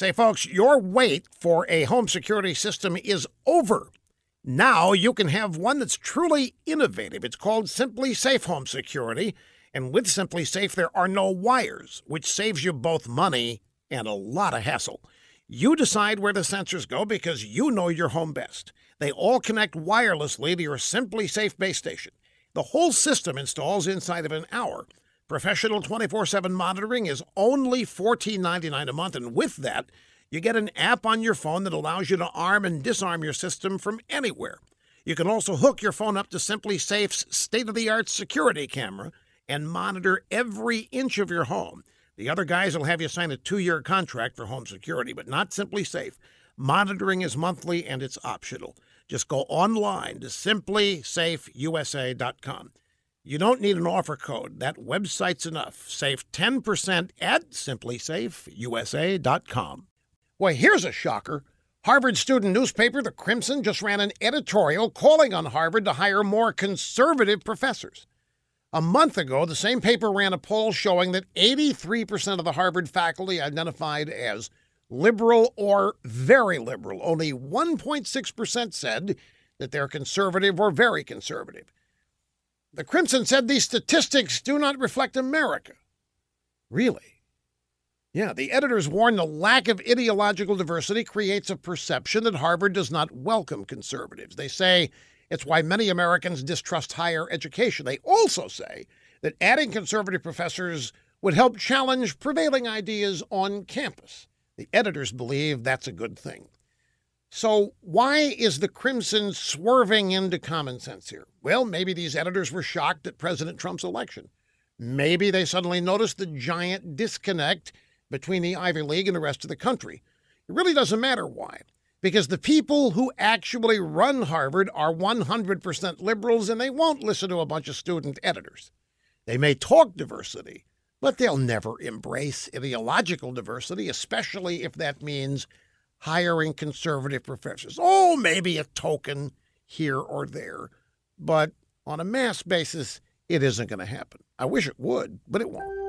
Say, folks, your wait for a home security system is over. Now you can have one that's truly innovative. It's called SimpliSafe Home Security. And with SimpliSafe, there are no wires, which saves you both money and a lot of hassle. You decide where the sensors go because you know your home best. They all connect wirelessly to your SimpliSafe base station. The whole system installs inside of an hour. Professional 24 7 monitoring is only $14.99 a month, and with that, you get an app on your phone that allows you to arm and disarm your system from anywhere. You can also hook your phone up to SimpliSafe's state of the art security camera and monitor every inch of your home. The other guys will have you sign a two year contract for home security, but not SimpliSafe. Monitoring is monthly and it's optional. Just go online to simplysafeusa.com. You don't need an offer code. That website's enough. Save 10% at simplysafeusa.com. Well, here's a shocker. Harvard student newspaper The Crimson just ran an editorial calling on Harvard to hire more conservative professors. A month ago, the same paper ran a poll showing that 83% of the Harvard faculty identified as liberal or very liberal. Only 1.6% said that they're conservative or very conservative. The Crimson said these statistics do not reflect America. Really? Yeah, the editors warn the lack of ideological diversity creates a perception that Harvard does not welcome conservatives. They say it's why many Americans distrust higher education. They also say that adding conservative professors would help challenge prevailing ideas on campus. The editors believe that's a good thing. So, why is the Crimson swerving into common sense here? Well, maybe these editors were shocked at President Trump's election. Maybe they suddenly noticed the giant disconnect between the Ivy League and the rest of the country. It really doesn't matter why, because the people who actually run Harvard are 100% liberals and they won't listen to a bunch of student editors. They may talk diversity, but they'll never embrace ideological diversity, especially if that means hiring conservative professors. Oh, maybe a token here or there, but on a mass basis, it isn't going to happen. I wish it would, but it won't.